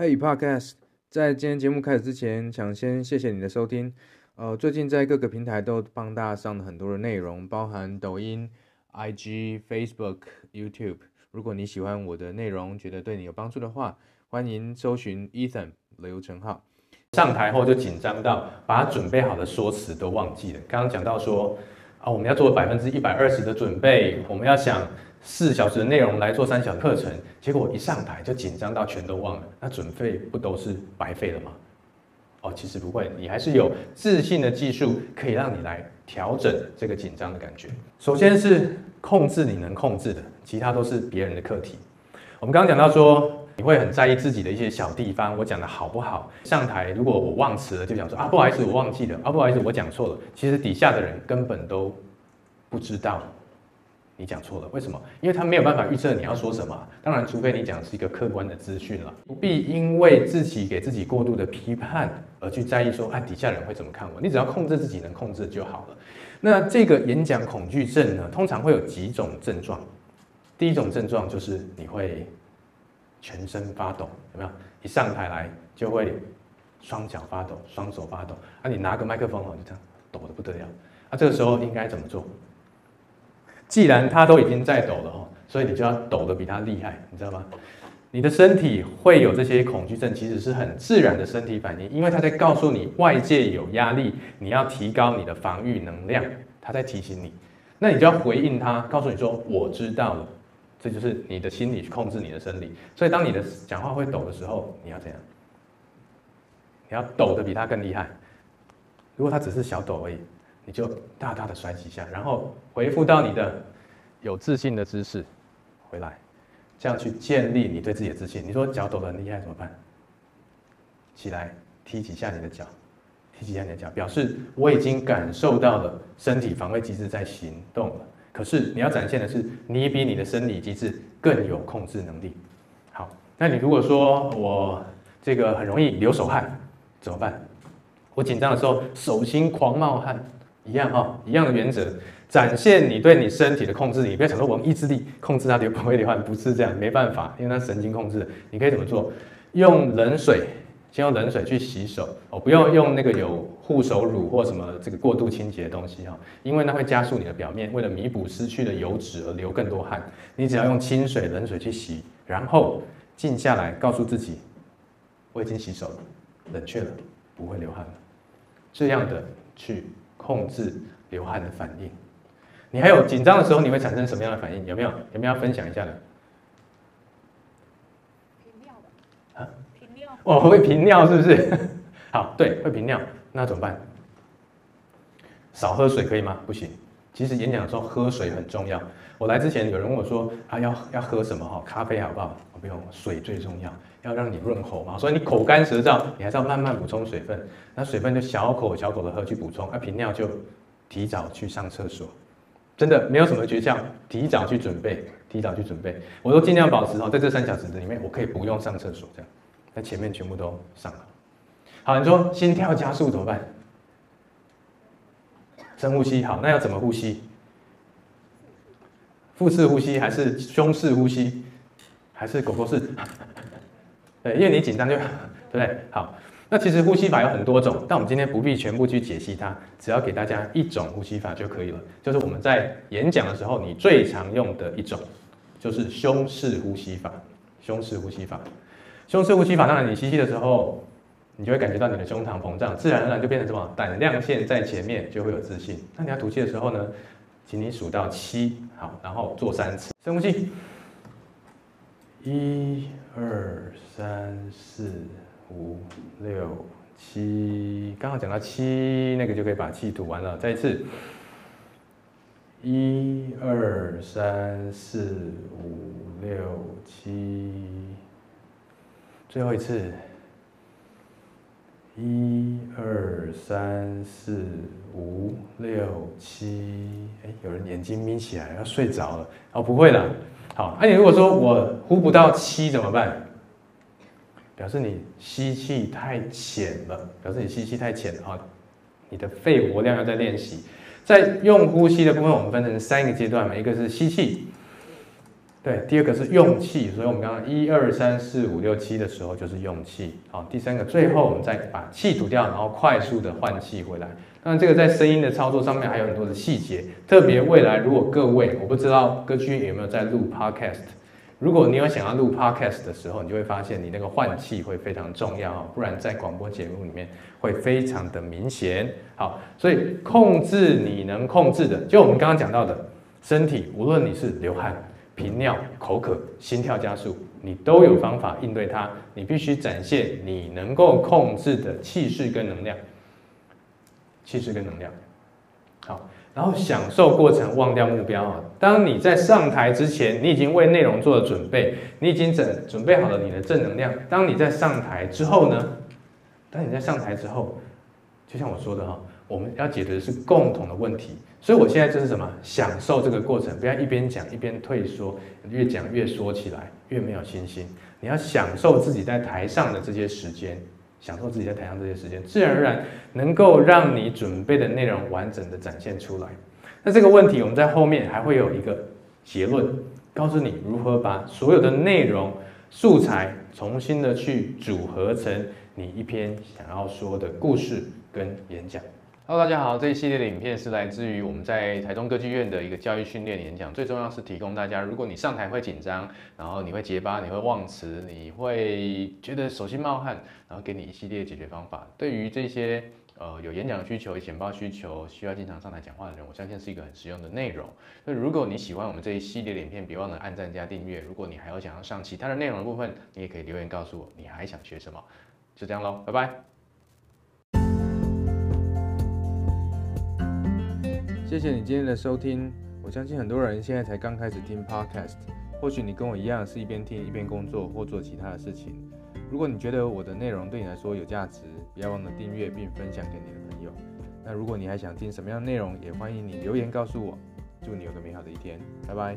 Hey Podcast，在今天节目开始之前，想先谢谢你的收听。呃，最近在各个平台都帮大家上了很多的内容，包含抖音、IG、Facebook、YouTube。如果你喜欢我的内容，觉得对你有帮助的话，欢迎搜寻 Ethan 刘成浩。上台后就紧张到把准备好的说辞都忘记了。刚刚讲到说啊，我们要做百分之一百二十的准备，我们要想。四小时的内容来做三小时课程，结果我一上台就紧张到全都忘了，那准备不都是白费了吗？哦，其实不会，你还是有自信的技术可以让你来调整这个紧张的感觉。首先是控制你能控制的，其他都是别人的课题。我们刚刚讲到说，你会很在意自己的一些小地方，我讲的好不好？上台如果我忘词了，就想说啊，不好意思，我忘记了啊，不好意思，我讲错了。其实底下的人根本都不知道。你讲错了，为什么？因为他没有办法预测你要说什么。当然，除非你讲是一个客观的资讯了，不必因为自己给自己过度的批判而去在意说，哎，底下人会怎么看我？你只要控制自己能控制就好了。那这个演讲恐惧症呢，通常会有几种症状。第一种症状就是你会全身发抖，有没有？一上台来就会双脚发抖，双手发抖。啊，你拿个麦克风哦，就这样抖得不得了。啊，这个时候应该怎么做？既然他都已经在抖了哦，所以你就要抖得比他厉害，你知道吗？你的身体会有这些恐惧症，其实是很自然的身体反应，因为他在告诉你外界有压力，你要提高你的防御能量，他在提醒你，那你就要回应他，告诉你说我知道了，这就是你的心理去控制你的生理。所以当你的讲话会抖的时候，你要怎样？你要抖得比他更厉害。如果他只是小抖而已。你就大大的甩几下，然后回复到你的有自信的姿势，回来，这样去建立你对自己的自信。你说脚抖得很厉害怎么办？起来踢几下你的脚，踢几下你的脚，表示我已经感受到了身体防卫机制在行动了。可是你要展现的是，你比你的生理机制更有控制能力。好，那你如果说我这个很容易流手汗，怎么办？我紧张的时候手心狂冒汗。一样哈，一样的原则，展现你对你身体的控制。你不要想说我用意志力控制它流不会流汗，不是这样，没办法，因为它神经控制。你可以怎么做？用冷水，先用冷水去洗手哦，不要用那个有护手乳或什么这个过度清洁的东西哈，因为那会加速你的表面，为了弥补失去的油脂而流更多汗。你只要用清水、冷水去洗，然后静下来，告诉自己，我已经洗手了，冷却了，不会流汗了。这样的去。控制流汗的反应，你还有紧张的时候，你会产生什么样的反应？有没有？有没有要分享一下的？频尿的啊？频尿？哦，会频尿是不是？好，对，会频尿，那怎么办？少喝水可以吗？不行。其实演讲的时候喝水很重要。我来之前有人问我说啊，要要喝什么哈？咖啡好不好？不用，水最重要，要让你润喉嘛。所以你口干舌燥，你还是要慢慢补充水分。那水分就小口小口的喝去补充。啊，频尿就提早去上厕所，真的没有什么诀窍，提早去准备，提早去准备。我都尽量保持哦，在这三小时里面，我可以不用上厕所，这样在前面全部都上了。好，你说心跳加速怎么办？深呼吸，好，那要怎么呼吸？腹式呼吸还是胸式呼吸，还是狗狗式？对，因为你紧张就，对不对？好，那其实呼吸法有很多种，但我们今天不必全部去解析它，只要给大家一种呼吸法就可以了。就是我们在演讲的时候，你最常用的一种，就是胸式呼吸法。胸式呼吸法，胸式呼吸法，当然你吸气的时候。你就会感觉到你的胸膛膨胀，自然而然就变成什么？胆量线在前面，就会有自信。那你要吐气的时候呢，请你数到七，好，然后做三次深呼吸，一、二、三、四、五、六、七。刚好讲到七，那个就可以把气吐完了。再一次，一、二、三、四、五、六、七。最后一次。二三四五六七，哎，有人眼睛眯起来要睡着了哦，不会啦。好，那、你如果说我呼不到七怎么办？表示你吸气太浅了，表示你吸气太浅了啊。你的肺活量要再练习。在用呼吸的部分，我们分成三个阶段嘛，一个是吸气，对，第二个是用气，所以我们刚刚一二三四五六七的时候就是用气。好，第三个，最后我们再把气吐掉，然后快速的换气回来。当然，这个在声音的操作上面还有很多的细节，特别未来如果各位，我不知道歌剧院有没有在录 podcast，如果你有想要录 podcast 的时候，你就会发现你那个换气会非常重要，不然在广播节目里面会非常的明显。好，所以控制你能控制的，就我们刚刚讲到的，身体无论你是流汗。频尿、口渴、心跳加速，你都有方法应对它。你必须展现你能够控制的气势跟能量，气势跟能量。好，然后享受过程，忘掉目标啊！当你在上台之前，你已经为内容做了准备，你已经整准备好了你的正能量。当你在上台之后呢？当你在上台之后，就像我说的哈。我们要解决的是共同的问题，所以我现在就是什么？享受这个过程，不要一边讲一边退缩，越讲越说起来越没有信心。你要享受自己在台上的这些时间，享受自己在台上这些时间，自然而然能够让你准备的内容完整的展现出来。那这个问题，我们在后面还会有一个结论，告诉你如何把所有的内容素材重新的去组合成你一篇想要说的故事跟演讲。Hello，大家好，这一系列的影片是来自于我们在台中歌剧院的一个教育训练演讲。最重要是提供大家，如果你上台会紧张，然后你会结巴，你会忘词，你会觉得手心冒汗，然后给你一系列解决方法。对于这些呃有演讲需求、简报需求、需要经常上台讲话的人，我相信是一个很实用的内容。那如果你喜欢我们这一系列影片，别忘了按赞加订阅。如果你还有想要上其他的内容的部分，你也可以留言告诉我，你还想学什么。就这样喽，拜拜。谢谢你今天的收听。我相信很多人现在才刚开始听 podcast 或许你跟我一样是一边听一边工作或做其他的事情。如果你觉得我的内容对你来说有价值不要忘了订阅并分享给你的朋友。那如果你还想听什么样的内容也欢迎你留言告诉我。祝你有个美好的一天。拜拜。